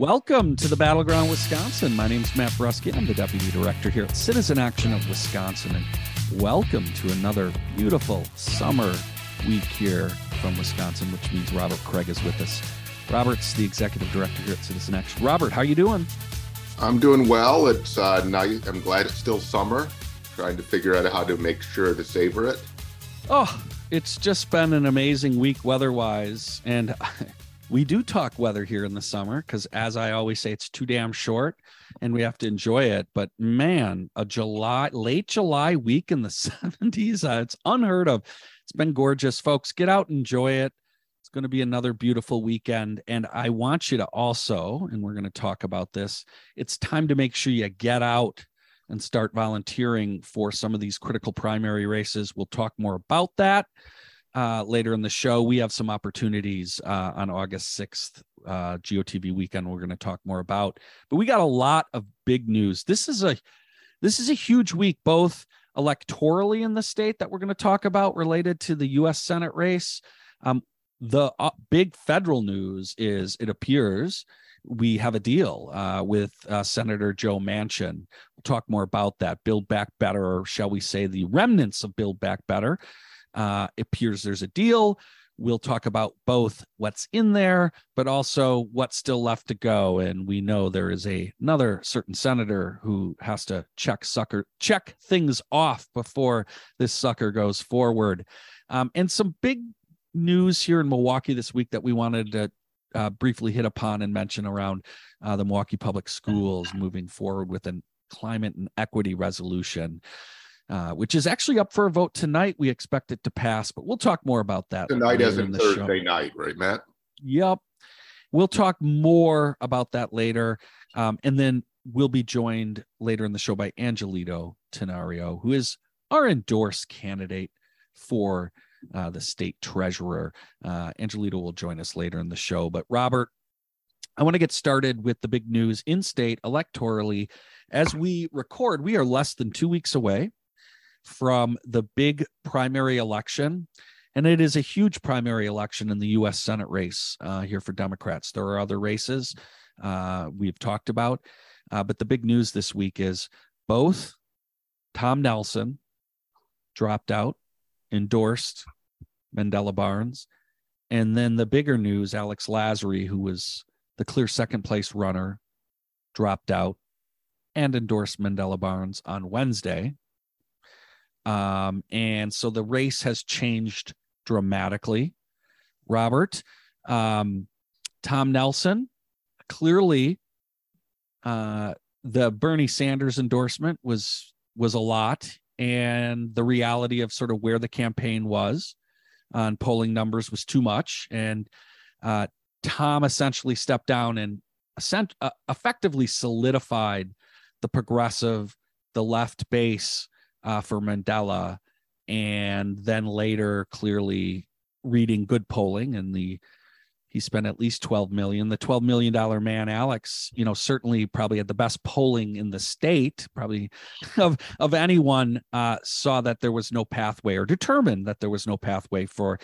Welcome to the Battleground Wisconsin. My name is Matt Brusky. I'm the Deputy Director here at Citizen Action of Wisconsin. And welcome to another beautiful summer week here from Wisconsin, which means Robert Kraig is with us. Robert's the Executive Director here at Citizen Action. Robert, how are you doing? I'm doing well. It's uh, nice. I'm glad it's still summer. Trying to figure out how to make sure to savor it. Oh, it's just been an amazing week weather-wise, and we do talk weather here in the summer because as i always say it's too damn short and we have to enjoy it. But man a july late july week in the 70s uh, it's unheard of. It's been gorgeous. Folks get out enjoy it. It's going to be another beautiful weekend. And i want you to also and we're going to talk about this it's time to make sure you get out and start volunteering for some of these critical primary races. We'll talk more about that uh, later in the show. We have some opportunities uh, on August 6th, uh, GOTV weekend. We're going to talk more about, but we got a lot of big news. This is a this is a huge week, both electorally in the state that we're going to talk about related to the U.S. Senate race. Um, the uh, big federal news is it appears we have a deal uh, with uh, Senator Joe Manchin. We'll talk more about that. Build Back Better, or shall we say, the remnants of Build Back Better uh, it appears there's a deal. We'll talk about both what's in there, but also what's still left to go. And we know there is a another certain senator who has to check sucker check things off before this sucker goes forward. Um, and some big news here in Milwaukee this week that we wanted to uh, briefly hit upon and mention around uh, the Milwaukee Public Schools moving forward with a climate and equity resolution. Uh, which is actually up for a vote tonight. We expect it to pass, but we'll talk more about that tonight, as in Thursday show. night, right, Matt? Yep. We'll talk more about that later, um, and then we'll be joined later in the show by Angelito Tenorio, who is our endorsed candidate for uh, the state treasurer. Uh, Angelito will join us later in the show. But Robert, I want to get started with the big news in state electorally. As we record, we are less than two weeks away from the big primary election. And it is a huge primary election in the US Senate race uh, here for Democrats. There are other races uh, we've talked about. Uh, but the big news this week is both Tom Nelson dropped out, endorsed Mandela Barnes. And then the bigger news Alex Lasry, who was the clear second place runner, dropped out and endorsed Mandela Barnes on Wednesday. Um, and so the race has changed dramatically. Robert, um, Tom Nelson, clearly, uh, the Bernie Sanders endorsement was was a lot, and the reality of sort of where the campaign was on polling numbers was too much, and uh, Tom essentially stepped down and uh, effectively solidified the progressive, the left base uh, for Mandela, and then later clearly reading good polling and the he spent at least 12 million. The 12 million dollar man alex you know certainly probably had the best polling in the state probably of of anyone uh, saw that there was no pathway or determined that there was no pathway for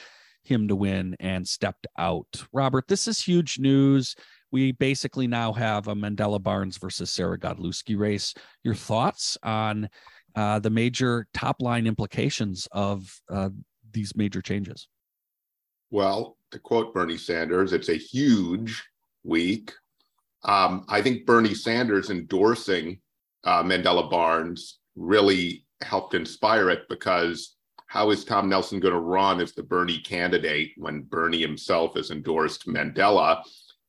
him to win and stepped out. Robert this is huge news. We basically now have a mandela barnes versus sarah godlewski race. Your thoughts on uh, the major top line implications of uh, these major changes? Well, to quote Bernie Sanders, it's a huge week. Um, I think Bernie Sanders endorsing uh, Mandela Barnes really helped inspire it because how is Tom Nelson going to run as the Bernie candidate when Bernie himself has endorsed Mandela?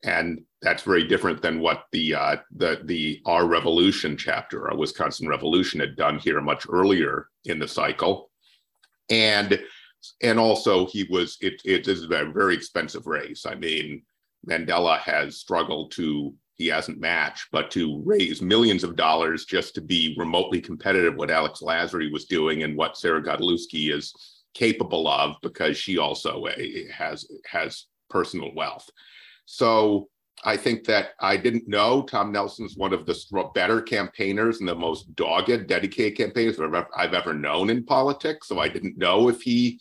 and that's very different than what the uh, the the our revolution chapter, our Wisconsin Revolution, had done here much earlier in the cycle, and and also he was it it is a very expensive race. I mean, Mandela has struggled to he hasn't matched, but to raise millions of dollars just to be remotely competitive, what Alex Lasry was doing and what Sarah Godlewski is capable of, because she also uh, has has personal wealth. So I think that I didn't know Tom Nelson's one of the better campaigners and the most dogged, dedicated campaigners I've ever known in politics. So I didn't know if he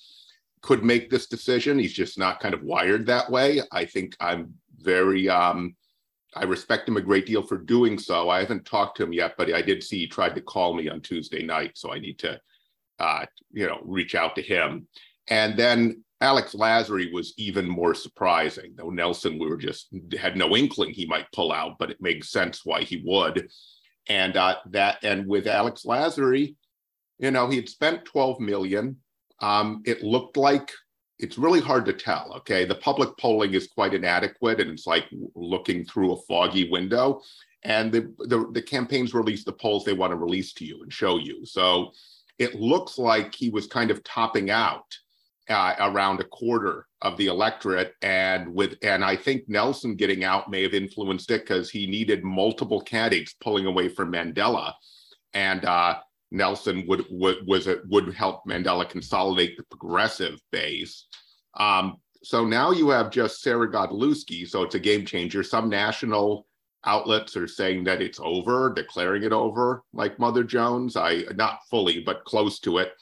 could make this decision. He's just not kind of wired that way. I think I'm very, um, I respect him a great deal for doing so. I haven't talked to him yet, but I did see he tried to call me on Tuesday night, so I need to, uh, you know, reach out to him. And then Alex Lasry was even more surprising. Though Nelson, we were just had no inkling he might pull out, but it makes sense why he would. And uh, that, and with Alex Lasry, you know, he had spent 12 million. Um, it looked like it's really hard to tell. Okay, the public polling is quite inadequate, and it's like looking through a foggy window. And the the, the campaigns release the polls they want to release to you and show you. So it looks like he was kind of topping out uh, around a quarter of the electorate, and with and I think Nelson getting out may have influenced it because he needed multiple candidates pulling away from Mandela, and uh, Nelson would would was it would help Mandela consolidate the progressive base. Um, so now you have just Sarah Godlewski, so it's a game changer. Some national outlets are saying that it's over, declaring it over, like Mother Jones. I not fully, but close to it.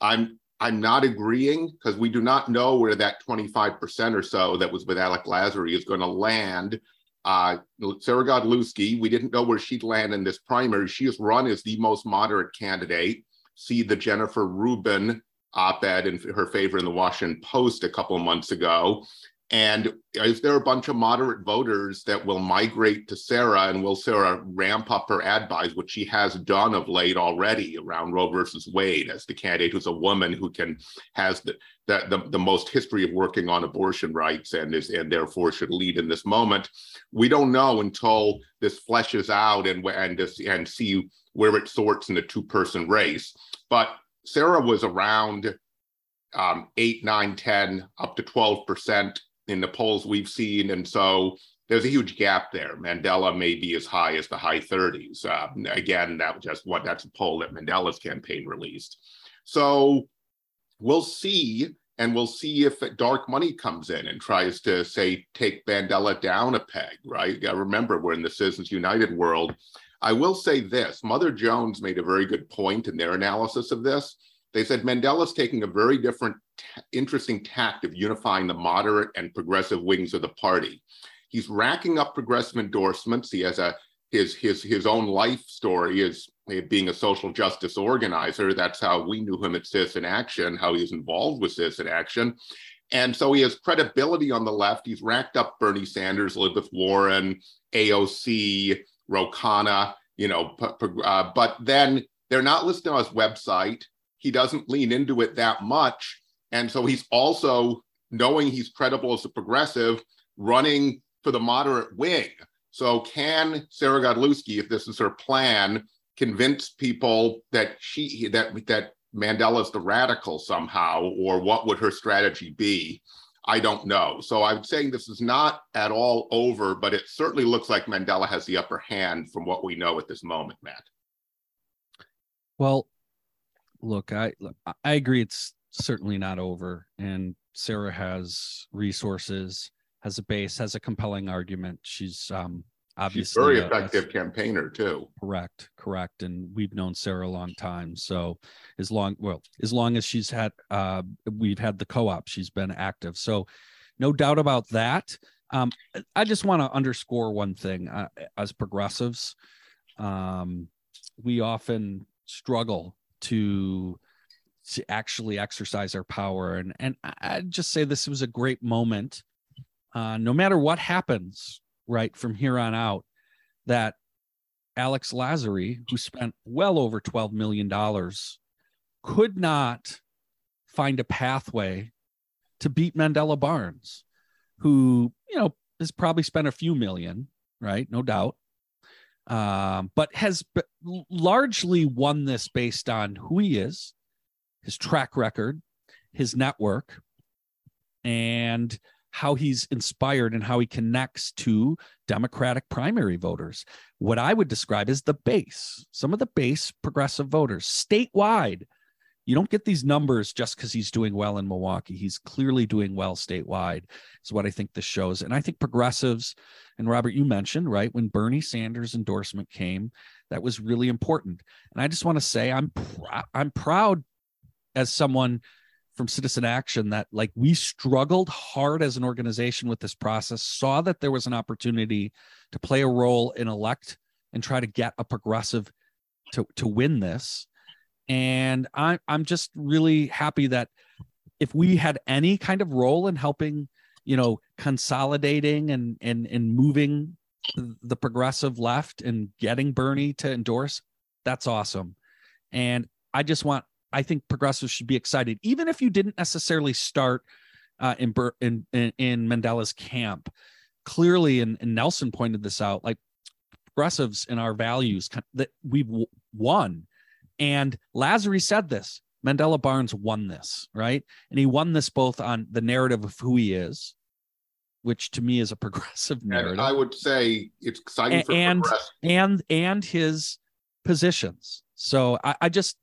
I'm I'm not agreeing because we do not know where that 25% or so that was with Alex Lasry is going to land uh, Sarah Godlewski, we didn't know where she'd land in this primary. She is run as the most moderate candidate. See the Jennifer Rubin op ed in her favor in the Washington Post a couple of months ago. And is there a bunch of moderate voters that will migrate to Sarah and will Sarah ramp up her ad buys, which she has done of late already around Roe versus Wade as the candidate who's a woman who can has the, the, the, the most history of working on abortion rights and is and therefore should lead in this moment. We don't know until this fleshes out and and and see where it sorts in the two person race. But Sarah was around um, 8, 9, 10, up to 12 percent in the polls we've seen. And so there's a huge gap there. Mandela may be as high as the high 30s. Uh, again, that just what that's a poll that Mandela's campaign released. So we'll see, and we'll see if dark money comes in and tries to say take Mandela down a peg. Right? Remember we're in the Citizens United world. I will say this: Mother Jones made a very good point in their analysis of this. They said Mandela's taking a very different, interesting tact of unifying the moderate and progressive wings of the party. He's racking up progressive endorsements. He has a his his his own life story is being a social justice organizer. That's how we knew him at Citizen Action, how he's involved with Citizen Action. And so he has credibility on the left. He's racked up Bernie Sanders, Elizabeth Warren, AOC, Ro Khanna, you know, uh, but then they're not listed on his website he doesn't lean into it that much. And so he's also knowing he's credible as a progressive, running for the moderate wing. So can Sarah Godlewski, if this is her plan, convince people that she that that Mandela's the radical somehow, or what would her strategy be? I don't know. So I'm saying this is not at all over, but it certainly looks like Mandela has the upper hand from what we know at this moment, Matt. Well, look, I I agree. It's certainly not over, and Sarah has resources, has a base, has a compelling argument. She's um obviously She's very effective a, campaigner too. Correct, correct. And we've known Sarah a long time. So as long well, as long as she's had uh we've had the co-op, she's been active. So no doubt about that. Um, I just want to underscore one thing uh, as progressives. Um, we often struggle to to actually exercise our power. And and i just say this was a great moment uh, no matter what happens right from here on out that alex lasry who spent well over 12 million dollars could not find a pathway to beat mandela barnes who you know has probably spent a few million right no doubt um, but has b- largely won this based on who he is, his track record, his network, and how he's inspired and how he connects to Democratic primary voters. What I would describe as the base, some of the base progressive voters statewide you don't get these numbers just because he's doing well in Milwaukee. He's clearly doing well statewide, is what I think this shows. And I think progressives, and Robert, you mentioned, right, when Bernie Sanders' endorsement came, that was really important. And I just want to say I'm pr- I'm proud as someone from Citizen Action that like we struggled hard as an organization with this process, saw that there was an opportunity to play a role in elect and try to get a progressive to to win this. And I'm I'm just really happy that if we had any kind of role in helping, you know, consolidating and and and moving the progressive left and getting Bernie to endorse, that's awesome. And I just want I think progressives should be excited, even if you didn't necessarily start uh, in, in, in in Mandela's camp. Clearly, and, and Nelson pointed this out, like progressives in our values that we've won. And Lasry said this. Mandela Barnes won this, right? And he won this both on the narrative of who he is, which to me is a progressive narrative. And I would say it's exciting for and and and his positions. So I, I just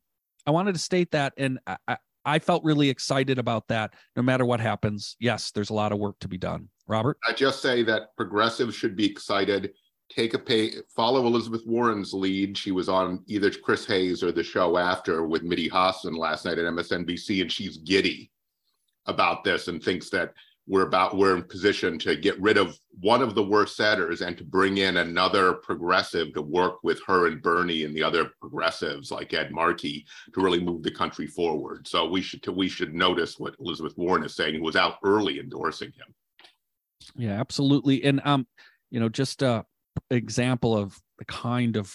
I wanted to state that, and I, I felt really excited about that. No matter what happens, yes, there's a lot of work to be done. Robert, I just say that progressives should be excited. Take a pay, follow Elizabeth Warren's lead. She was on either Chris Hayes or the show after with Mehdi Hasan last night at MSNBC, and she's giddy about this and thinks that we're about we're in position to get rid of one of the worst setters and to bring in another progressive to work with her and Bernie and the other progressives like Ed Markey to really move the country forward. So we should we should notice what Elizabeth Warren is saying, who was out early endorsing him. Yeah, absolutely. And um, you know, just a example of the kind of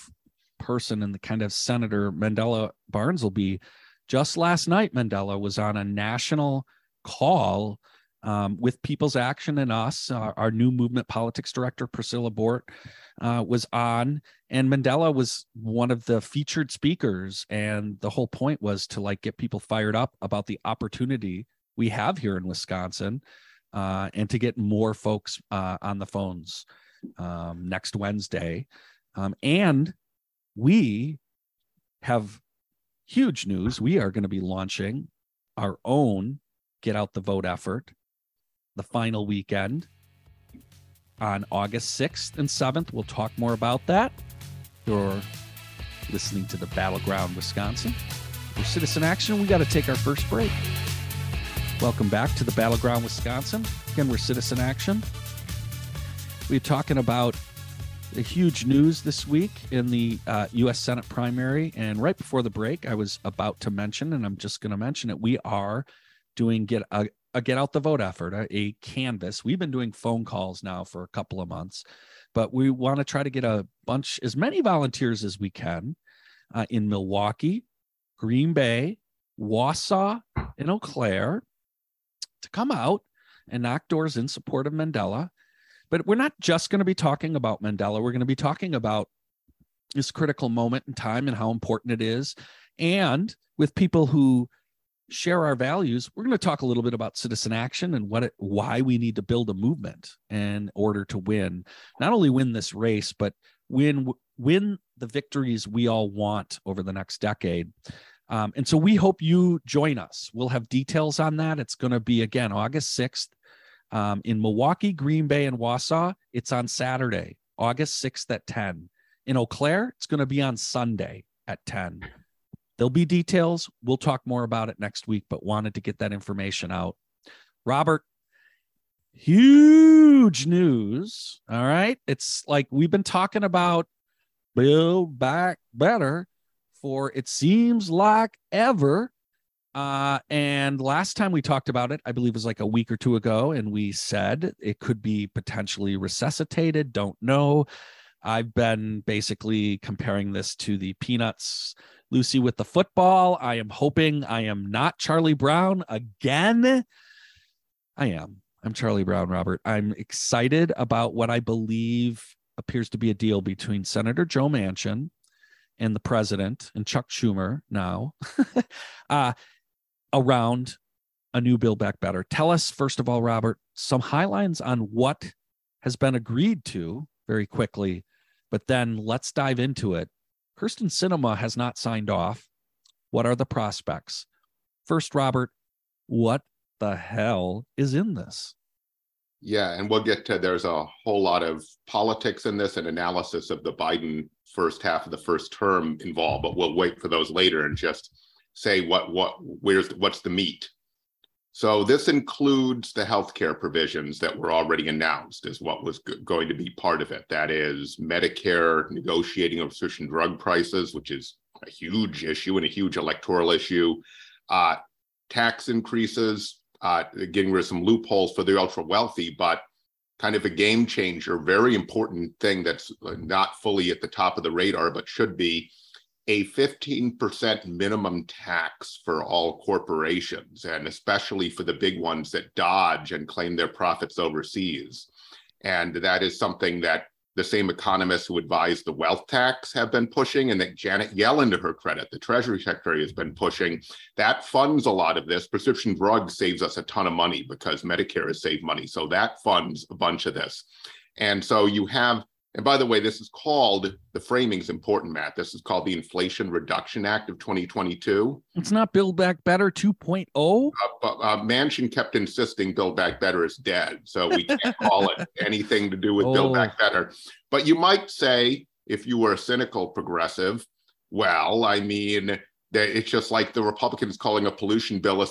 person and the kind of senator Mandela Barnes will be. Just last night, Mandela was on a national call um, with People's Action and us, uh, our new movement politics director, Priscilla Bort, uh, was on, and Mandela was one of the featured speakers. And the whole point was to like get people fired up about the opportunity we have here in Wisconsin uh, and to get more folks uh, on the phones um, next Wednesday. Um, and we have huge news. We are going to be launching our own Get Out the Vote effort the final weekend on August 6th and 7th. We'll talk more about that. You're listening to the Battleground Wisconsin. For Citizen Action, we got to take our first break. Welcome back to the Battleground Wisconsin. Again, we're Citizen Action. We're talking about the huge news this week in the uh, U.S. Senate primary. And right before the break, I was about to mention, and I'm just going to mention it, we are doing get a, a get out the vote effort, a, a canvas. We've been doing phone calls now for a couple of months, but we want to try to get a bunch, as many volunteers as we can uh, in Milwaukee, Green Bay, Wausau, and Eau Claire to come out and knock doors in support of Mandela. But we're not just going to be talking about Mandela. We're going to be talking about this critical moment in time and how important it is. And with people who share our values, we're going to talk a little bit about citizen action and what it, why we need to build a movement in order to win, not only win this race, but win win the victories we all want over the next decade. Um, and so we hope you join us. We'll have details on that. It's going to be again August 6th um, in Milwaukee, Green Bay, and Wausau. It's on Saturday, August 6th at 10. In Eau Claire, it's going to be on Sunday at 10. There'll be details. We'll talk more about it next week, but wanted to get that information out. Robert, huge news. All right. It's like we've been talking about build back better for it seems like ever. Uh, and last time we talked about it, I believe it was like a week or two ago, and we said it could be potentially resuscitated. Don't know. I've been basically comparing this to the Peanuts Lucy with the football. I am hoping I am not Charlie Brown again. I am. I'm Charlie Brown, Robert. I'm excited about what I believe appears to be a deal between Senator Joe Manchin and the president and Chuck Schumer now uh, around a new Build Back Better. Tell us, first of all, Robert, some highlights on what has been agreed to very quickly, but then let's dive into it Kyrsten Sinema has not signed off. What are the prospects? First, Robert, what the hell is in this? Yeah, and we'll get to there's a whole lot of politics in this and analysis of the Biden first half of the first term involved, but we'll wait for those later and just say what what where's what's the meat So this includes the healthcare provisions that were already announced as what was g- going to be part of it. That is Medicare negotiating of prescription drug prices, which is a huge issue and a huge electoral issue. Uh, tax increases, uh, getting rid of some loopholes for the ultra wealthy, but kind of a game changer, very important thing that's not fully at the top of the radar, but should be a 15% minimum tax for all corporations, and especially for the big ones that dodge and claim their profits overseas. And that is something that the same economists who advised the wealth tax have been pushing, and that Janet Yellen, to her credit, the Treasury Secretary, has been pushing. That funds a lot of this. Prescription drugs saves us a ton of money because Medicare has saved money. So that funds a bunch of this. And so you have and by the way, this is called the framing is important, Matt. This is called the Inflation Reduction Act of 2022. It's not Build Back Better 2.0. Uh, but uh, Manchin kept insisting Build Back Better is dead, so we can't call it anything to do with oh. Build Back Better. But you might say, if you were a cynical progressive, well, I mean, it's just like the Republicans calling a pollution bill a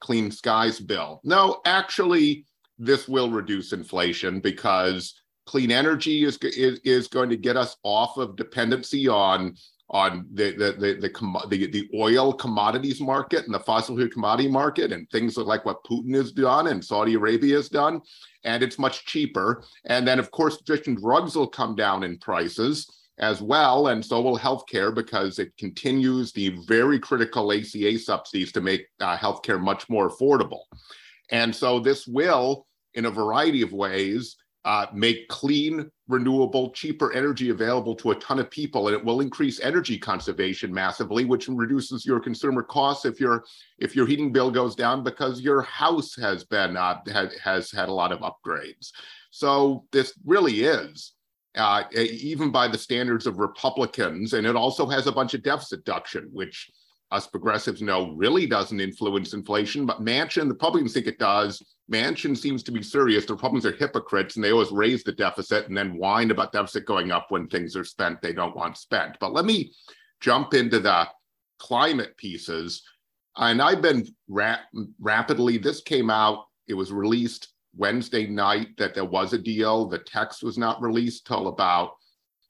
clean skies bill. No, actually, this will reduce inflation because clean energy is, is, is going to get us off of dependency on on the the the the, the, the oil commodities market and the fossil fuel commodity market and things like what Putin has done and Saudi Arabia has done, and it's much cheaper. And then of course, prescription drugs will come down in prices as well, and so will healthcare because it continues the very critical ACA subsidies to make uh, healthcare much more affordable. And so this will, in a variety of ways, uh, make clean, renewable, cheaper energy available to a ton of people, and it will increase energy conservation massively, which reduces your consumer costs if your if your heating bill goes down because your house has been uh, had, has had a lot of upgrades. So this really is. Uh, even by the standards of Republicans, and it also has a bunch of deficit reduction, which us progressives know really doesn't influence inflation, but Manchin, the Republicans think it does. Manchin seems to be serious. The Republicans are hypocrites and they always raise the deficit and then whine about deficit going up when things are spent they don't want spent. But let me jump into the climate pieces. And I've been ra- rapidly, this came out, it was released Wednesday night that there was a deal. The text was not released till about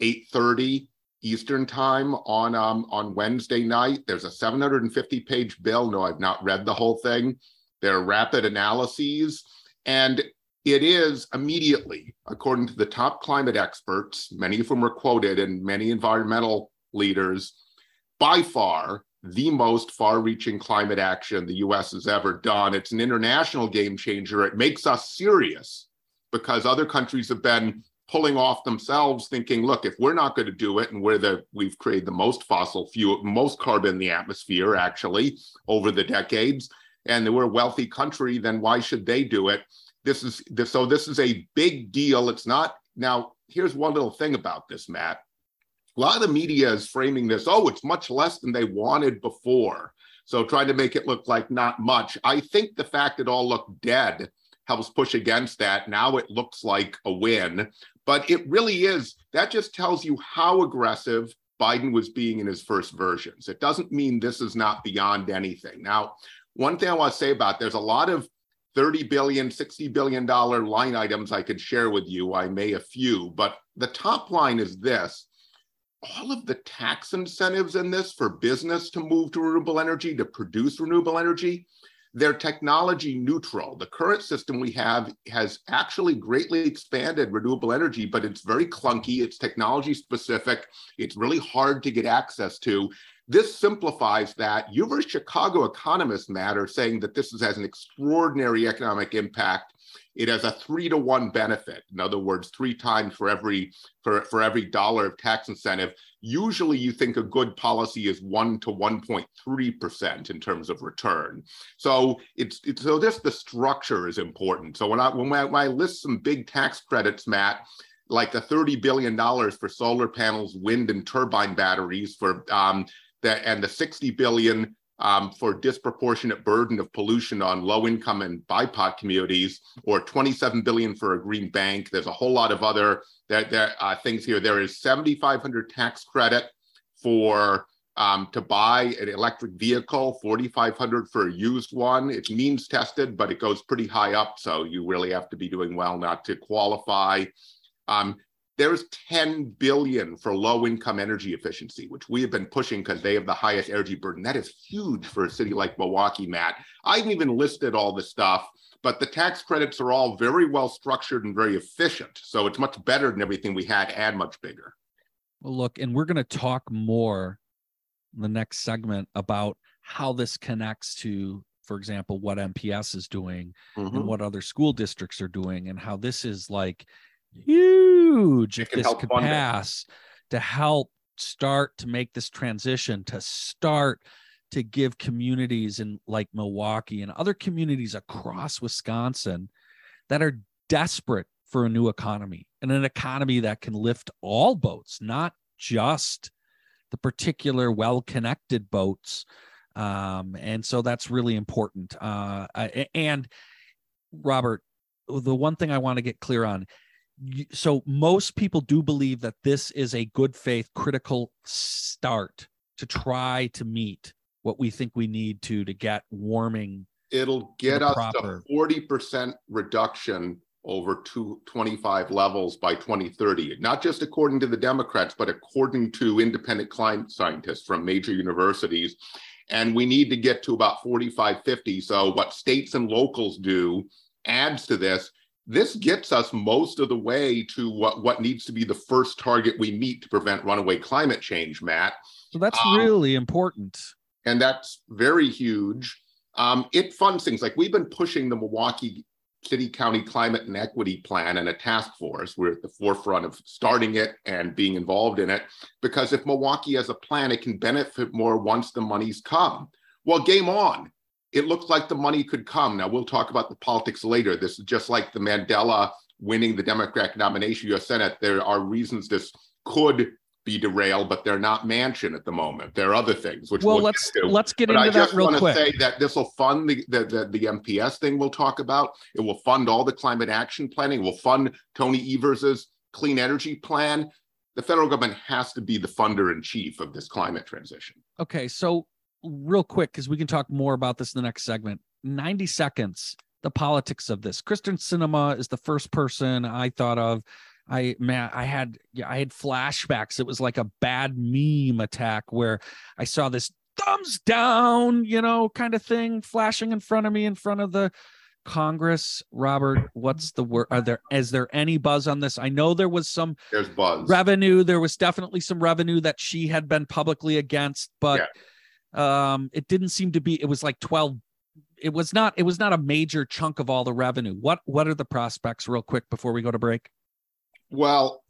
8:30 Eastern time on um, on Wednesday night. There's a 750 page bill. No, I've not read the whole thing. There are rapid analyses, and it is immediately, according to the top climate experts, many of whom were quoted, and many environmental leaders, by far the most far reaching climate action the US has ever done. It's an international game changer. It makes us serious because other countries have been pulling off themselves thinking look if we're not going to do it and we're the we've created the most fossil fuel most carbon in the atmosphere actually over the decades and we're a wealthy country then why should they do it? This is this, so this is a big deal. It's not now here's one little thing about this matt. A lot of the media is framing this oh it's much less than they wanted before. So trying to make it look like not much. I think the fact it all looked dead helps push against that. Now it looks like a win, but it really is. That just tells you how aggressive Biden was being in his first versions. It doesn't mean this is not beyond anything. Now, one thing I want to say about there's a lot of 30 billion, 60 billion dollar line items I could share with you. I may a few, but the top line is this. All of the tax incentives in this for business to move to renewable energy, to produce renewable energy, they're technology neutral. The current system we have has actually greatly expanded renewable energy, but it's very clunky, it's technology specific, it's really hard to get access to. This simplifies that. You versus Chicago economists, matter saying that this has an extraordinary economic impact it has a three to one benefit. In other words, three times for every for, for every dollar of tax incentive. Usually you think a good policy is one to 1.3% in terms of return. So it's, it's so this the structure is important. So when I when I, when I list some big tax credits, Matt, like the $30 billion for solar panels, wind and turbine batteries for um, the, and the 60 billion um, for disproportionate burden of pollution on low income and BIPOC communities, or 27 billion for a green bank. There's a whole lot of other there, there, uh, things here. There is 7,500 tax credit for um, to buy an electric vehicle, 4,500 for a used one. It's means tested, but it goes pretty high up. So you really have to be doing well not to qualify. Um, there's 10 billion for low income energy efficiency, which we have been pushing because they have the highest energy burden. That is huge for a city like Milwaukee, Matt. I haven't even listed all the stuff, but the tax credits are all very well structured and very efficient. So it's much better than everything we had and much bigger. Well, look, and we're going to talk more in the next segment about how this connects to for example what mps is doing mm-hmm. and what other school districts are doing and how this is like huge if this could pass it. to help start to make this transition to start to give communities in like milwaukee and other communities across wisconsin that are desperate for a new economy and an economy that can lift all boats not just the particular well connected boats. Um, and so that's really important. Uh, and Robert, the one thing I want to get clear on so most people do believe that this is a good faith critical start to try to meet what we think we need to to get warming it'll get us proper. to 40% reduction over 225 levels by 2030, not just according to the Democrats, but according to independent climate scientists from major universities. And we need to get to about 45, 50. So, what states and locals do adds to this. This gets us most of the way to what, what needs to be the first target we meet to prevent runaway climate change, Matt. So, that's um, really important. And that's very huge. Um, it funds things like we've been pushing the Milwaukee city county climate and equity plan and a task force. We're at the forefront of starting it and being involved in it because if Milwaukee has a plan, it can benefit more once the money's come. Well, game on. It looks like the money could come. Now, we'll talk about the politics later. This is just like the Mandela winning the Democratic nomination, U.S. Senate. There are reasons this could be derailed, but they're not Manchin at the moment. There are other things which well, we'll let's get let's get but into that real quick. I just want to say that this will fund the, the, the the MPS thing we'll talk about. It will fund all the climate action planning. It will fund Tony Evers's clean energy plan. The federal government has to be the funder in chief of this climate transition. Okay, so real quick because we can talk more about this in the next segment. Ninety seconds. The politics of this. Kyrsten Sinema is the first person I thought of I man, I had yeah, I had flashbacks. It was like a bad meme attack where I saw this thumbs down, you know, kind of thing flashing in front of me in front of the Congress. Robert, what's the word? Are there is there any buzz on this? I know there was some there's buzz revenue. There was definitely some revenue that she had been publicly against, but yeah. Um it didn't seem to be it was like 12 it was not it was not a major chunk of all the revenue. What what are the prospects real quick before we go to break? Well,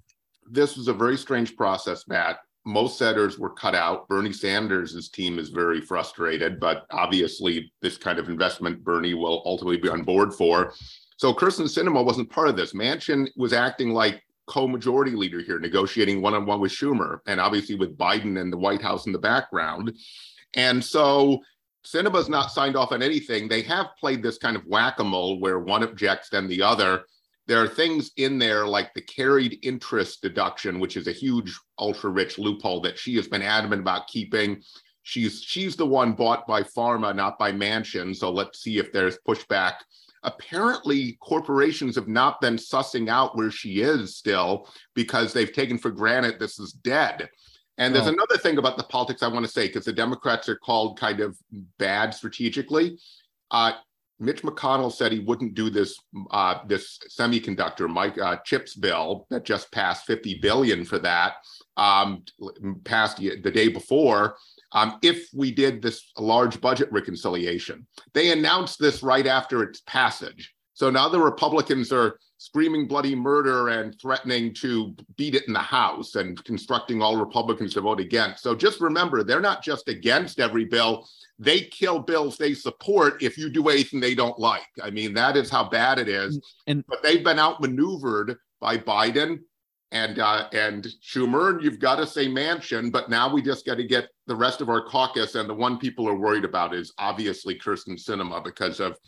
this was a very strange process, Matt. Most senators were cut out. Bernie Sanders' team is very frustrated, but obviously, this kind of investment Bernie will ultimately be on board for. So, Kyrsten Sinema wasn't part of this. Manchin was acting like co-majority leader here, negotiating one-on-one with Schumer, and obviously with Biden and the White House in the background. And so Sinema's not signed off on anything. They have played this kind of whack-a-mole where one objects, then the other there are things in there like the carried interest deduction, which is a huge ultra rich loophole that she has been adamant about keeping. She's she's the one bought by pharma, not by Manchin. So let's see if there's pushback. Apparently, corporations have not been sussing out where she is still because they've taken for granted this is dead. And there's oh. another thing about the politics I want to say because the Democrats are called kind of bad strategically. Uh, Mitch McConnell said he wouldn't do this uh, this semiconductor Mike uh, chips bill that just passed 50 billion for that um, passed the day before. Um, if we did this large budget reconciliation, they announced this right after its passage. So now the Republicans are screaming bloody murder and threatening to beat it in the House and constructing all Republicans to vote against. So just remember, they're not just against every bill, they kill bills they support if you do anything they don't like. I mean, that is how bad it is. And but they've been outmaneuvered by Biden and uh, and Schumer, and you've got to say Manchin. But now we just got to get the rest of our caucus, and the one people are worried about is obviously Kyrsten Sinema because of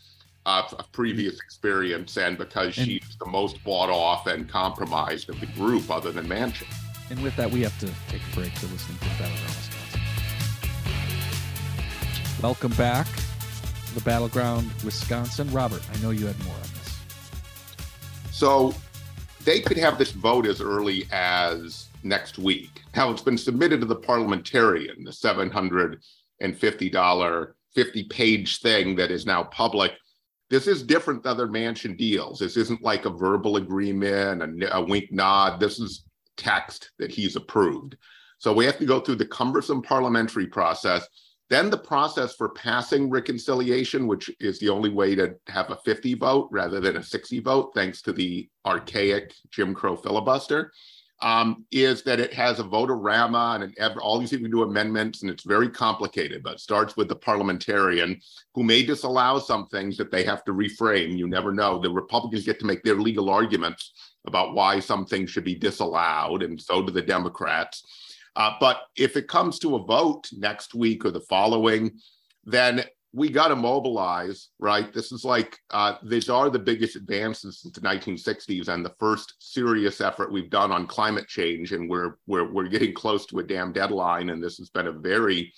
uh, previous experience and because and, she's the most bought off and compromised of the group, other than Manchin. And with that, we have to take a break to listen to Better Welcome back to the Battleground, Wisconsin. Robert, I know you had more on this. So they could have this vote as early as next week. Now it's been submitted to the parliamentarian, the $750, 50 page thing that is now public. This is different than other Manchin deals. This isn't like a verbal agreement, a, a wink nod. This is text that he's approved. So we have to go through the cumbersome parliamentary process then the process for passing reconciliation, which is the only way to have a 50 vote rather than a 60 vote, thanks to the archaic Jim Crow filibuster, um, is that it has a vote-a-rama and an, all these people do amendments, and it's very complicated. But it starts with the parliamentarian who may disallow some things that they have to reframe. You never know. The Republicans get to make their legal arguments about why some things should be disallowed, and so do the Democrats. Uh, but if it comes to a vote next week or the following, then we got to mobilize, right? This is like, uh, these are the biggest advances since the 1960s and the first serious effort we've done on climate change. And we're, we're, we're getting close to a damn deadline. And this has been a very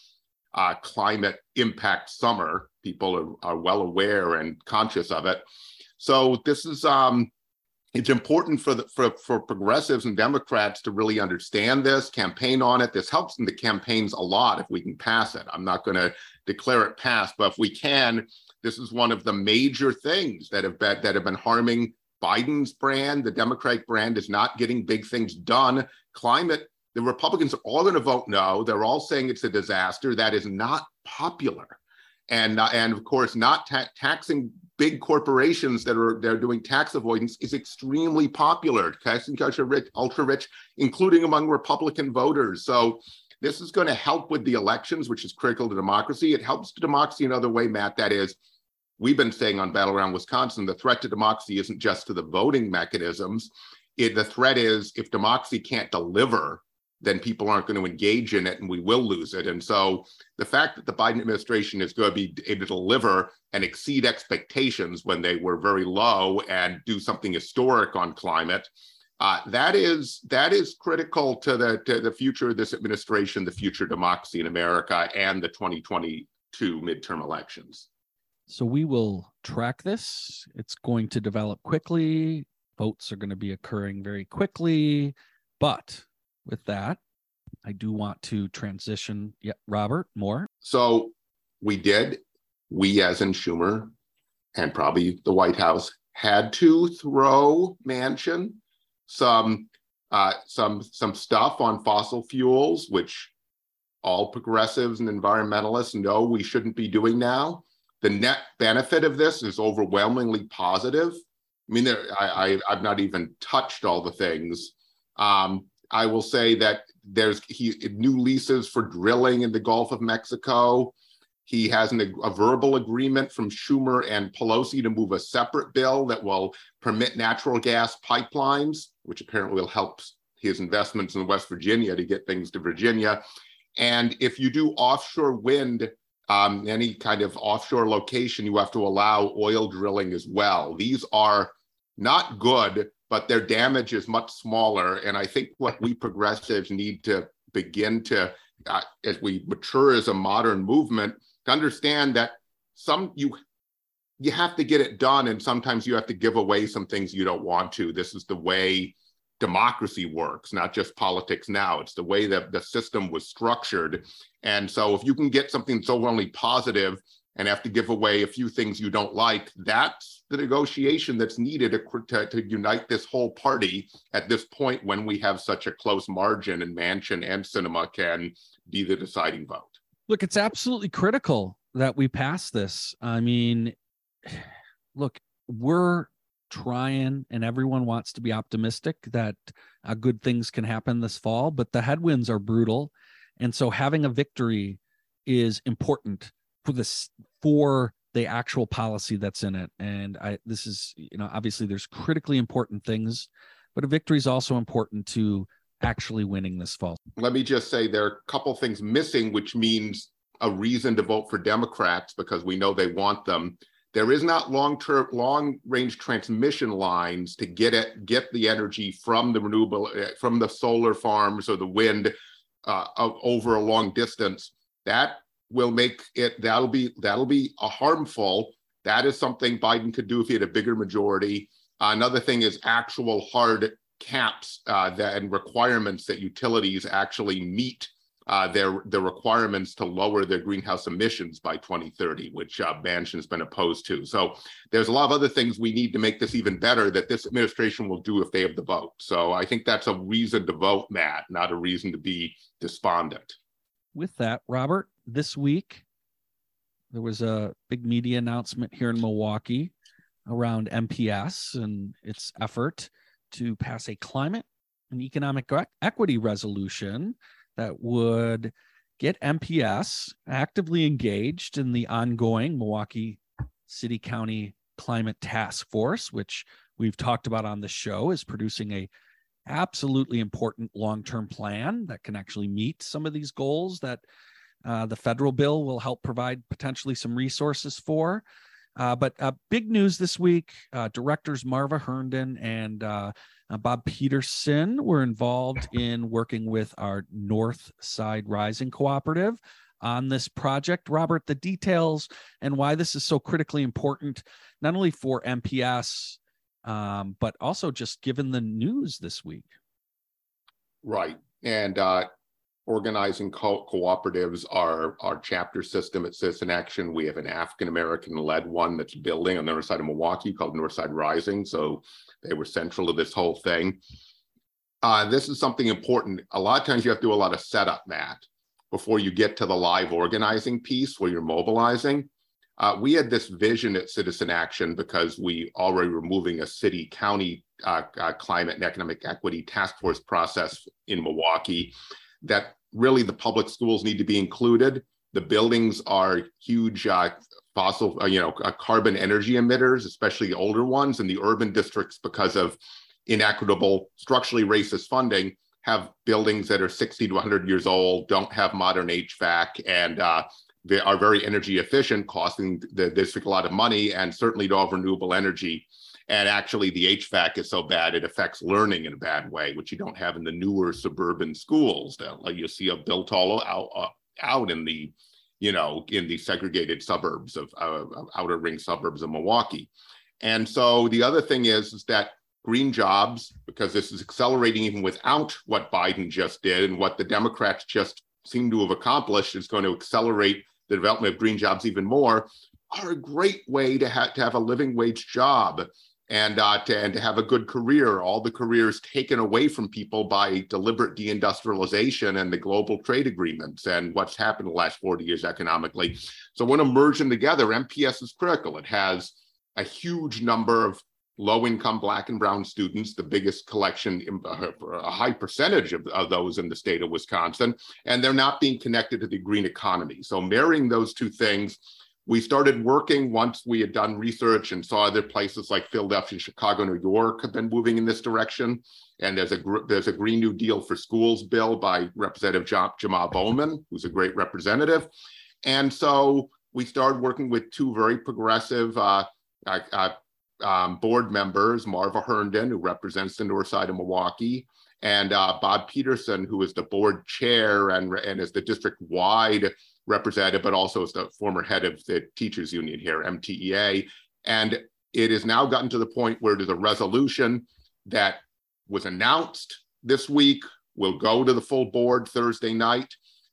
uh, climate impact summer. People are, are well aware and conscious of it. So this is, um, it's important for the for, for progressives and Democrats to really understand this, campaign on it. This helps in the campaigns a lot if we can pass it. I'm not going to declare it passed, but if we can, this is one of the major things that have been that have been harming Biden's brand. The Democratic brand is not getting big things done. Climate, the Republicans are all going to vote no. They're all saying it's a disaster. That is not popular. And, uh, and of course, not ta- taxing big corporations that are they're doing tax avoidance is extremely popular. Taxing ultra rich, ultra rich, including among Republican voters. So this is going to help with the elections, which is critical to democracy. It helps to democracy another way, Matt. That is, we've been saying on Battleground Wisconsin, the threat to democracy isn't just to the voting mechanisms. It, the threat is if democracy can't deliver then people aren't going to engage in it and we will lose it. And so the fact that the Biden administration is going to be able to deliver and exceed expectations when they were very low and do something historic on climate, uh, that is that is critical to the to the future of this administration, the future democracy in America, and the 2022 midterm elections. So we will track this. It's going to develop quickly. Votes are going to be occurring very quickly, but with that, I do want to transition. Yeah, Robert, more. So we did, we as in Schumer and probably the White House had to throw Manchin some uh, some some stuff on fossil fuels, which all progressives and environmentalists know we shouldn't be doing now. The net benefit of this is overwhelmingly positive. I mean, there, I, I have not even touched all the things. Um, I will say that there's he new leases for drilling in the Gulf of Mexico. He has an, a verbal agreement from Schumer and Pelosi to move a separate bill that will permit natural gas pipelines, which apparently will help his investments in West Virginia to get things to Virginia. And if you do offshore wind, um, any kind of offshore location, you have to allow oil drilling as well. These are not good but their damage is much smaller. And I think what we progressives need to begin to, uh, as we mature as a modern movement, to understand that some you you have to get it done, and sometimes you have to give away some things you don't want to. This is the way democracy works, not just politics now. It's the way that the system was structured. And so if you can get something so only positive and have to give away a few things you don't like, that's the negotiation that's needed to, to, to, unite this whole party at this point when we have such a close margin and Manchin and Sinema can be the deciding vote. Look, it's absolutely critical that we pass this. I mean, look, we're trying and everyone wants to be optimistic that uh, good things can happen this fall, but the headwinds are brutal. And so having a victory is important for this for the actual policy that's in it and i this is you know obviously there's critically important things but a victory is also important to actually winning this fall let me just say there are a couple things missing which means a reason to vote for democrats because we know they want them there is not long-term long range transmission lines to get it get the energy from the renewable eh, from the solar farms or the wind uh, over a long distance that will make it that'll be that'll be a harmful. That is something Biden could do if he had a bigger majority. Uh, another thing is actual hard caps uh, that and requirements that utilities actually meet uh, their the requirements to lower their greenhouse emissions by 2030, which uh, Manchin's been opposed to. So there's a lot of other things we need to make this even better that this administration will do if they have the vote. So I think that's a reason to vote, Matt, not a reason to be despondent. With that, Robert, this week there was a big media announcement here in Milwaukee around MPS and its effort to pass a climate and economic equity resolution that would get MPS actively engaged in the ongoing Milwaukee City County Climate Task Force, which we've talked about on the show, is producing a absolutely important long-term plan that can actually meet some of these goals that uh, the federal bill will help provide potentially some resources for. Uh, but uh, big news this week: uh, directors Marva Herndon and uh, uh, Bob Peterson were involved in working with our North Side Rising Cooperative on this project. Robert, the details and why this is so critically important, not only for MPS, um, but also just given the news this week. Right. And uh, organizing co- cooperatives, our, our chapter system at Citizen Action, we have an African American led one that's building on the north side of Milwaukee called Northside Rising. So they were central to this whole thing. Uh, this is something important. A lot of times you have to do a lot of setup, Matt, before you get to the live organizing piece where you're mobilizing. Uh, we had this vision at Citizen Action because we already were moving a city county uh, uh, climate and economic equity task force process in Milwaukee that really the public schools need to be included. The buildings are huge uh, fossil, uh, you know, uh, carbon energy emitters, especially older ones, and the urban districts, because of inequitable, structurally racist funding, have buildings that are 60 to 100 years old, don't have modern HVAC, and uh, they are very energy efficient, costing the district a lot of money, and certainly don't have renewable energy. And actually, the HVAC is so bad it affects learning in a bad way, which you don't have in the newer suburban schools. That you see a built all out, uh, out in the you know, in the segregated suburbs of uh, outer ring suburbs of Milwaukee. And so the other thing is, is that green jobs, because this is accelerating even without what Biden just did and what the Democrats just seem to have accomplished, is going to accelerate the development of green jobs even more, are a great way to, ha- to have a living wage job and uh, to, and to have a good career. All the careers taken away from people by deliberate deindustrialization and the global trade agreements and what's happened the last 40 years economically. So when merge them together, MPS is critical. It has a huge number of low income black and brown students, the biggest collection, uh, a high percentage of, of, those in the state of Wisconsin, and they're not being connected to the green economy. So marrying those two things we started working once we had done research and saw other places like Philadelphia, Chicago, New York have been moving in this direction. And there's a there's a Green New Deal for Schools bill by Representative Jamal Bowman, who's a great representative. And so we started working with two very progressive uh, uh, um, board members, Marva Herndon, who represents the north side of Milwaukee, and uh, Bob Peterson, who is the board chair and, and is the district wide representative, but also as the former head of the teachers union here, MTEA. And it has now gotten to the point where there's a resolution that was announced this week, will go to the full board Thursday night,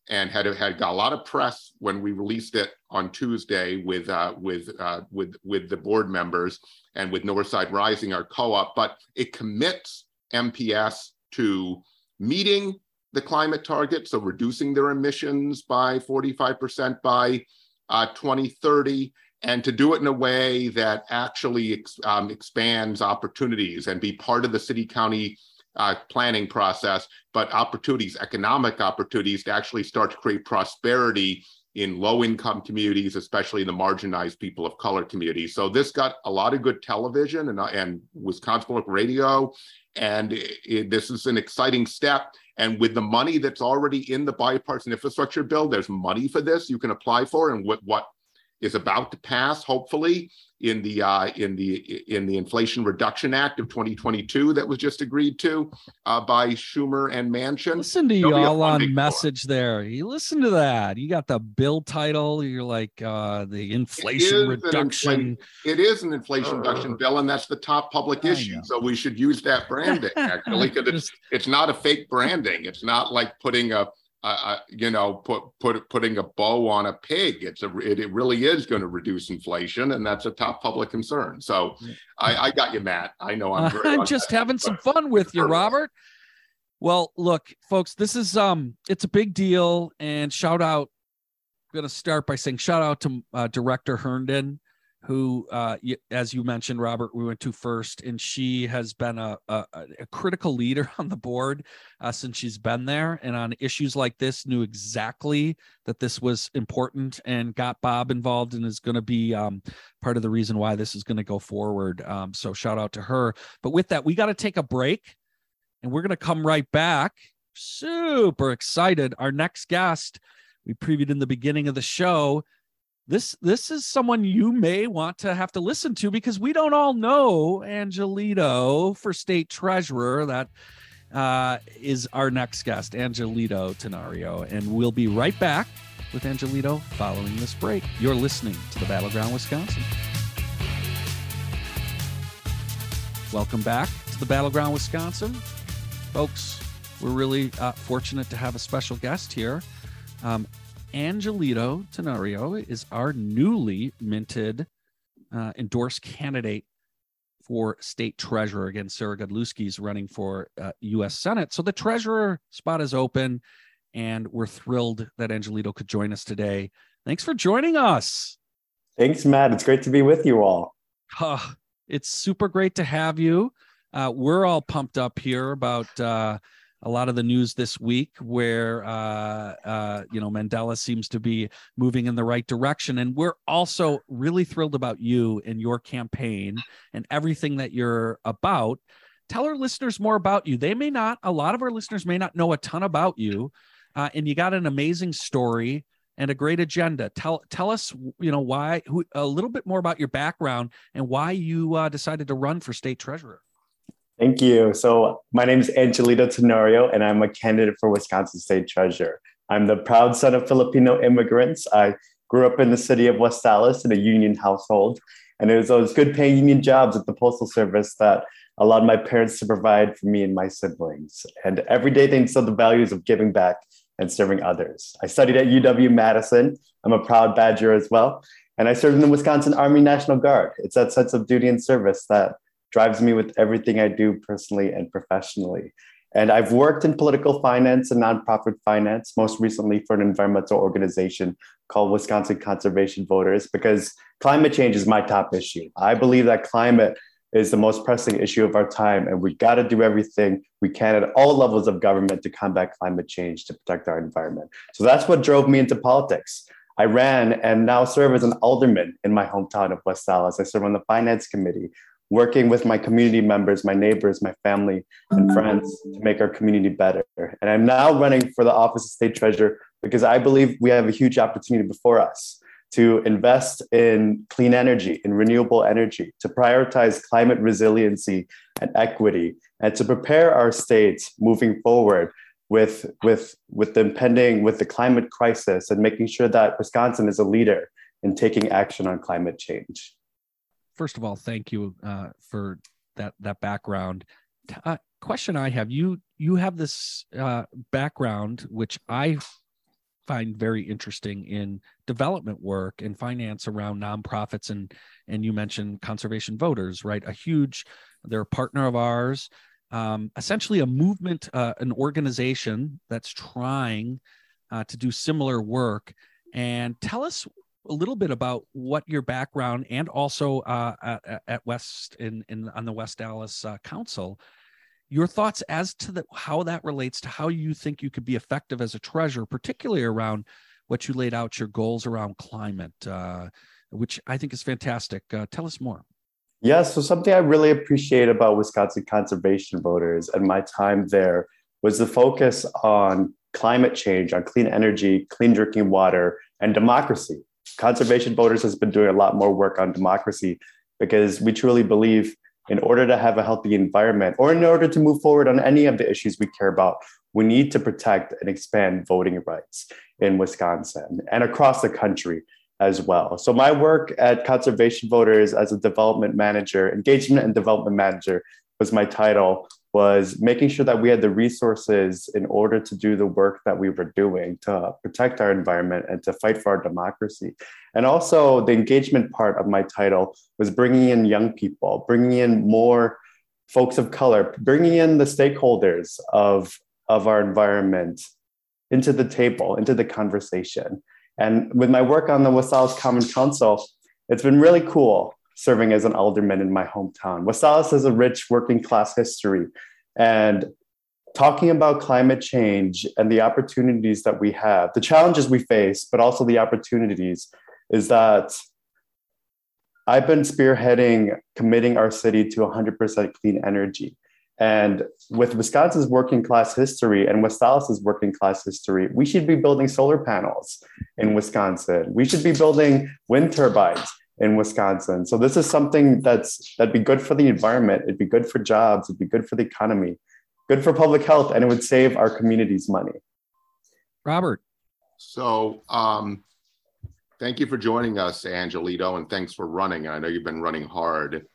and had had got a lot of press when we released it on Tuesday with uh, with uh, with with the board members and with Northside Rising, our co-op. But it commits MPS to meeting the climate target, so reducing their emissions by 45% by uh, 2030, and to do it in a way that actually ex, um, expands opportunities and be part of the city county uh, planning process, but opportunities, economic opportunities to actually start to create prosperity in low income communities, especially in the marginalized people of color communities. So this got a lot of good television and, and Wisconsin Public Radio. And it, it, this is an exciting step. And with the money that's already in the bipartisan infrastructure bill, there's money for this you can apply for. And what, what is about to pass, hopefully, in the uh, in the in the Inflation Reduction Act of 2022 that was just agreed to uh, by Schumer and Manchin. Listen to you all on message there. You listen to that. You got the bill title. You're like uh, the Inflation Reduction. it is an Inflation Reduction bill, and that's the top public I issue. Know. So we should use that branding actually, because it's it's not a fake branding. It's not like putting a uh, you know, put put putting a bow on a pig. It's a it, it really is going to reduce inflation, and that's a top public concern. So, I, I got you, Matt. I know I'm. I'm just having some fun with you, Robert. Well, look, folks, this is um, it's a big deal, and shout out. I'm going to start by saying shout out to uh, Director Herndon who, uh, as you mentioned, Robert, we went to first, and she has been a, a, a critical leader on the board uh, since she's been there. And on issues like this, knew exactly that this was important and got Bob involved and is going to be um, part of the reason why this is going to go forward. Um, so shout out to her. But with that, we got to take a break and we're going to come right back. Super excited. Our next guest, we previewed in the beginning of the show this this is someone you may want to have to listen to because we don't all know Angelito for state treasurer. That uh, is our next guest, Angelito Tenorio, and we'll be right back with Angelito following this break. You're listening to the Battleground Wisconsin. Welcome back to the Battleground Wisconsin, folks. We're really uh, fortunate to have a special guest here. Um, Angelito Tenorio is our newly minted uh, endorsed candidate for state treasurer. Again, Sarah Godlewski is running for uh, U.S. Senate. So the treasurer spot is open, and we're thrilled that Angelito could join us today. Thanks for joining us. Thanks, Matt. It's great to be with you all. Uh, it's super great to have you. Uh, we're all pumped up here about uh, a lot of the news this week where uh, uh, you know Mandela seems to be moving in the right direction, and we're also really thrilled about you and your campaign and everything that you're about. Tell our listeners more about you. They may not. A lot of our listeners may not know a ton about you, uh, and you got an amazing story and a great agenda. Tell tell us, you know, why who, a little bit more about your background and why you uh, decided to run for state treasurer. Thank you. So, my name is Angelito Tenorio, and I'm a candidate for Wisconsin State Treasurer. I'm the proud son of Filipino immigrants. I grew up in the city of West Allis in a union household, and it was those good paying union jobs at the Postal Service that allowed my parents to provide for me and my siblings. And every day they instilled the values of giving back and serving others. I studied at UW Madison. I'm a proud Badger as well. And I served in the Wisconsin Army National Guard. It's that sense of duty and service that drives me with everything I do personally and professionally. And I've worked in political finance and nonprofit finance, most recently for an environmental organization called Wisconsin Conservation Voters, because climate change is my top issue. I believe that climate is the most pressing issue of our time, and we got to do everything we can at all levels of government to combat climate change to protect our environment. So that's what drove me into politics. I ran and now serve as an alderman in my hometown of West Allis. I serve on the finance committee working with my community members, my neighbors, my family, and mm-hmm. friends to make our community better. And I'm now running for the office of state treasurer because I believe we have a huge opportunity before us to invest in clean energy, in renewable energy, to prioritize climate resiliency and equity, and to prepare our states moving forward with, with, with the impending, with the climate crisis and making sure that Wisconsin is a leader in taking action on climate change first of all, thank you uh, for that that background. Uh, question I have you you have this uh, background which I find very interesting in development work and finance around nonprofits and and you mentioned conservation voters right? A huge they're a partner of ours. Um, essentially a movement uh, an organization that's trying uh, to do similar work. And tell us a little bit about what your background and also uh, at, at, West in, in on the West Allis uh, Council, your thoughts as to the, how that relates to how you think you could be effective as a treasurer, particularly around what you laid out your goals around climate, uh, which I think is fantastic. Uh, tell us more. Yeah, so something I really appreciate about Wisconsin conservation voters and my time there was the focus on climate change, on clean energy, clean drinking water, and democracy Conservation Voters has been doing a lot more work on democracy because we truly believe in order to have a healthy environment or in order to move forward on any of the issues we care about, we need to protect and expand voting rights in Wisconsin and across the country as well. So my work at Conservation Voters as a development manager, engagement and development manager was my title, was making sure that we had the resources in order to do the work that we were doing to protect our environment and to fight for our democracy. And also the engagement part of my title was bringing in young people, bringing in more folks of color, bringing in the stakeholders of, of our environment into the table, into the conversation. And with my work on the West Allis Common Council, it's been really cool serving as an alderman in my hometown. West Allis has a rich working class history. And talking about climate change and the opportunities that we have, the challenges we face, but also the opportunities, is that I've been spearheading committing our city to 100% clean energy. And with Wisconsin's working class history and West Allis's working class history, we should be building solar panels in Wisconsin. We should be building wind turbines in Wisconsin. So this is something that's that'd be good for the environment. It'd be good for jobs. It'd be good for the economy, good for public health, and it would save our communities money. Robert. So um, thank you for joining us, Angelito, and thanks for running. I know you've been running hard.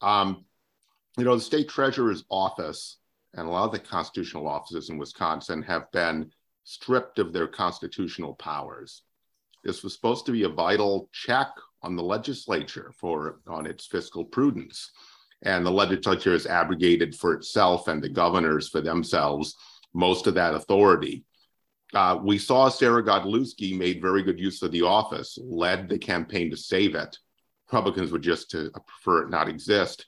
Um, you know, the state treasurer's office and a lot of the constitutional offices in Wisconsin have been stripped of their constitutional powers. This was supposed to be a vital check on the legislature for on its fiscal prudence. And the legislature has abrogated for itself and the governors for themselves most of that authority. Uh, we saw Sarah Godlewski made very good use of the office, led the campaign to save it. Republicans would just to prefer it not exist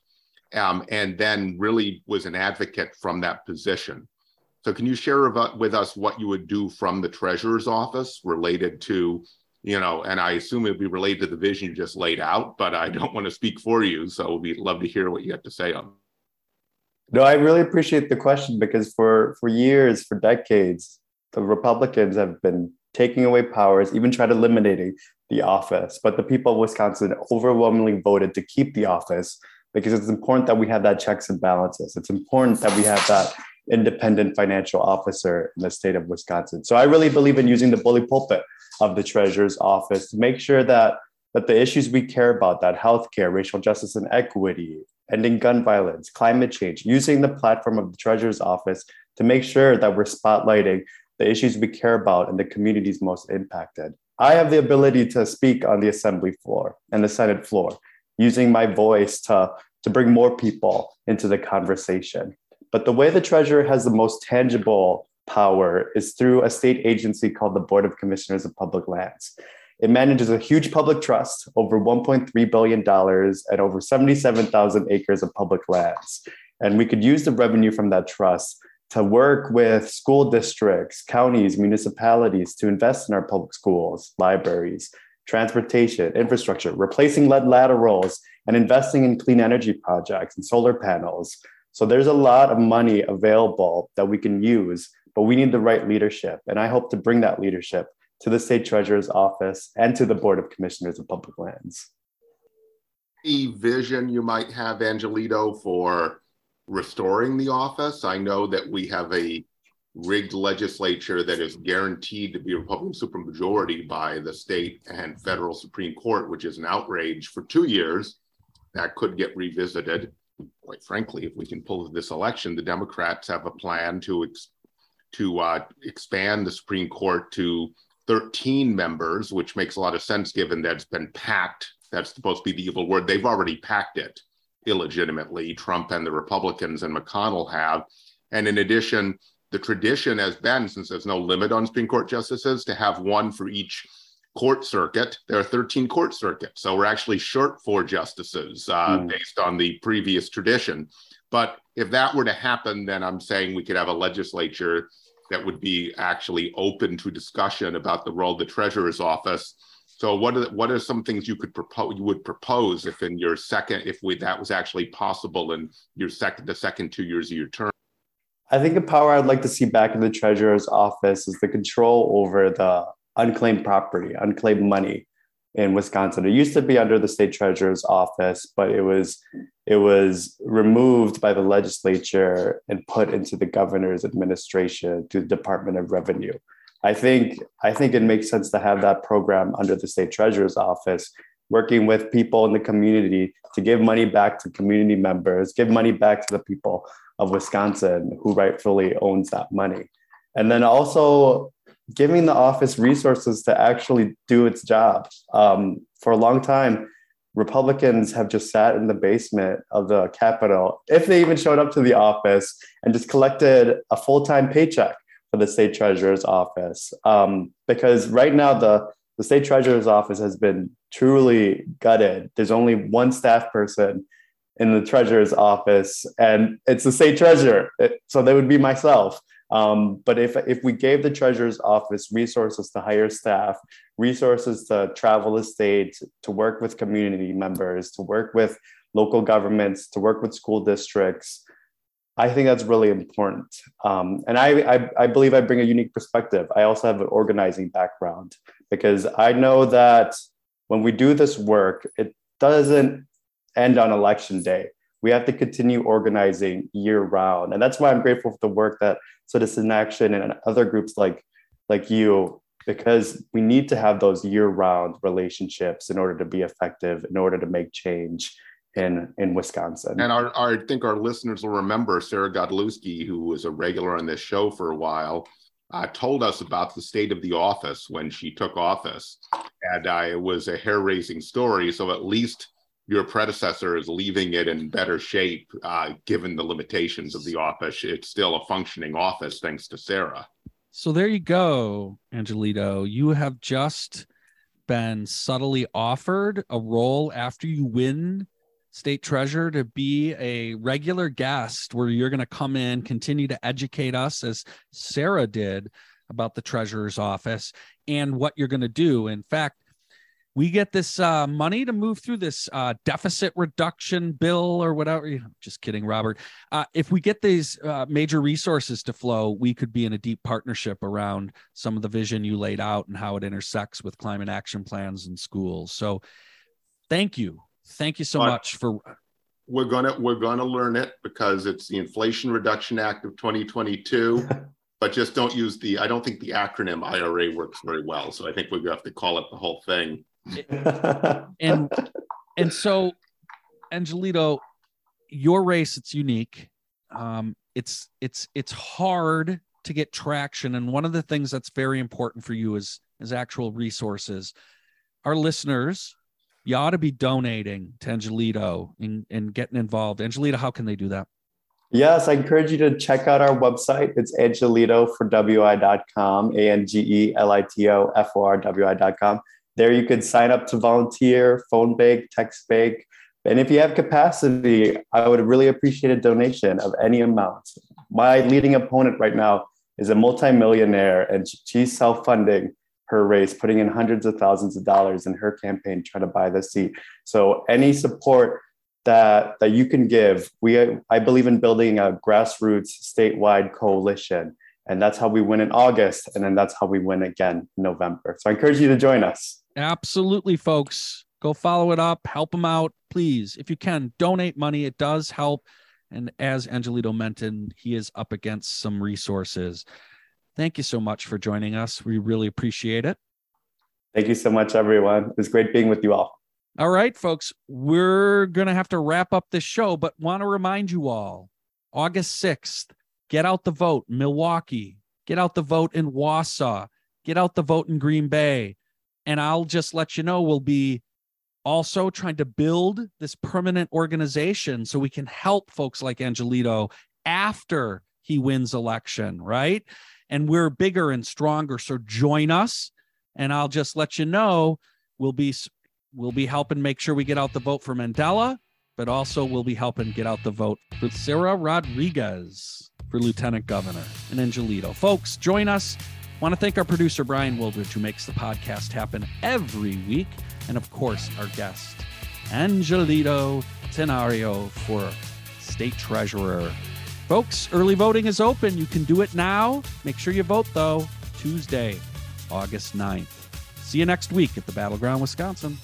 um, and then really was an advocate from that position. So, can you share with us what you would do from the treasurer's office related to, you know, and I assume it would be related to the vision you just laid out, but I don't want to speak for you. So, we'd love to hear what you have to say on. No, I really appreciate the question because for for years, for decades, the Republicans have been taking away powers, even tried eliminating the office. But the people of Wisconsin overwhelmingly voted to keep the office because it's important that we have that checks and balances. It's important that we have that independent financial officer in the state of Wisconsin. So I really believe in using the bully pulpit of the treasurer's office to make sure that that the issues we care about, that healthcare, racial justice and equity, ending gun violence, climate change, using the platform of the treasurer's office to make sure that we're spotlighting the issues we care about and the communities most impacted. I have the ability to speak on the assembly floor and the Senate floor using my voice to, to bring more people into the conversation. But the way the treasurer has the most tangible power is through a state agency called the Board of Commissioners of Public Lands. It manages a huge public trust, over $1.3 billion and over 77,000 acres of public lands. And we could use the revenue from that trust to work with school districts, counties, municipalities to invest in our public schools, libraries, transportation, infrastructure, replacing lead laterals, and investing in clean energy projects and solar panels. So there's a lot of money available that we can use, but we need the right leadership. And I hope to bring that leadership to the state treasurer's office and to the board of commissioners of public lands. Any vision you might have, Angelito, for restoring the office? I know that we have a rigged legislature that is guaranteed to be a Republican supermajority by the state and federal Supreme Court, which is an outrage for two years. That could get revisited. Quite frankly, if we can pull this election, the Democrats have a plan to ex- to uh, expand the Supreme Court to 13 members, which makes a lot of sense given that it's been packed. That's supposed to be the evil word. They've already packed it illegitimately. Trump and the Republicans and McConnell have. And in addition, the tradition has been, since there's no limit on Supreme Court justices, to have one for each court circuit. There are 13 court circuits. So we're actually short four justices uh, mm. based on the previous tradition. But if that were to happen, then I'm saying we could have a legislature that would be actually open to discussion about the role of the treasurer's office. So what are what are some things you could propose you would propose if in your second if we, that was actually possible in your second the second two years of your term? I think a power I'd like to see back in the treasurer's office is the control over the unclaimed property, unclaimed money. In Wisconsin. It used to be under the state treasurer's office, but it was it was removed by the legislature and put into the governor's administration to the Department of Revenue. I think I think it makes sense to have that program under the state treasurer's office, working with people in the community to give money back to community members, give money back to the people of Wisconsin who rightfully owns that money. And then also giving the office resources to actually do its job. Um, for a long time, Republicans have just sat in the basement of the Capitol, if they even showed up to the office, and just collected a full time paycheck for the state treasurer's office. Um, because right now, the, the state treasurer's office has been truly gutted. There's only one staff person in the treasurer's office, and it's the state treasurer. It, so that would be myself. Um, but if, if we gave the treasurer's office resources to hire staff, resources to travel the state, to work with community members, to work with local governments, to work with school districts, I think that's really important. Um, and I, I, I believe I bring a unique perspective. I also have an organizing background because I know that when we do this work, it doesn't end on election day we have to continue organizing year round. And that's why I'm grateful for the work that Citizen Action and other groups like, like you, because we need to have those year round relationships in order to be effective, in order to make change in, in Wisconsin. And our, our, I think our listeners will remember Sarah Godlewski, who was a regular on this show for a while, uh, told us about the state of the office when she took office. And uh, it was a hair raising story. So at least your predecessor is leaving it in better shape, uh, given the limitations of the office. It's still a functioning office, thanks to Sarah. So there you go, Angelito. You have just been subtly offered a role after you win state treasurer to be a regular guest where you're going to come in, continue to educate us as Sarah did about the treasurer's office and what you're going to do. In fact, we get this uh, money to move through this uh, deficit reduction bill or whatever. Just kidding, Robert. Uh, if we get these uh, major resources to flow, we could be in a deep partnership around some of the vision you laid out and how it intersects with climate action plans in schools. So, thank you, thank you so much for. We're gonna we're gonna learn it because it's the Inflation Reduction Act of 2022. but just don't use the i don't think the acronym ira works very well so i think we're to have to call it the whole thing and and so angelito your race it's unique. Um it's it's it's hard to get traction. And one of the things that's very important for you is is actual resources. Our listeners you ought to be donating to angelito and, and getting involved. Angelito how can they do that? Yes, I encourage you to check out our website. It's angelito for wi.com, A N There you could sign up to volunteer, phone bake, text bake. And if you have capacity, I would really appreciate a donation of any amount. My leading opponent right now is a multimillionaire and she's self funding her race, putting in hundreds of thousands of dollars in her campaign trying to buy the seat. So any support that, that you can give, we I believe in building a grassroots statewide coalition. And that's how we win in August. And then that's how we win again in November. So I encourage you to join us. Absolutely, folks. Go follow it up, help them out, please. If you can, donate money. It does help. And as Angelito mentioned, he is up against some resources. Thank you so much for joining us. We really appreciate it. Thank you so much, everyone. It was great being with you all. All right, folks, we're going to have to wrap up this show, but want to remind you all August 6th, get out the vote, Milwaukee, get out the vote in Wausau, get out the vote in Green Bay. And I'll just let you know, we'll be also trying to build this permanent organization so we can help folks like Angelito after he wins election, right? And we're bigger and stronger. So join us. And I'll just let you know, we'll be we'll be helping make sure we get out the vote for Mandela, but also we'll be helping get out the vote for Sarah Rodriguez for Lieutenant Governor and Angelito. Folks, join us. Want to thank our producer, Brian Wildridge, who makes the podcast happen every week. And of course, our guest, Angelito Tenorio, for State Treasurer. Folks, early voting is open. You can do it now. Make sure you vote, though, Tuesday, August 9th. See you next week at the Battleground, Wisconsin.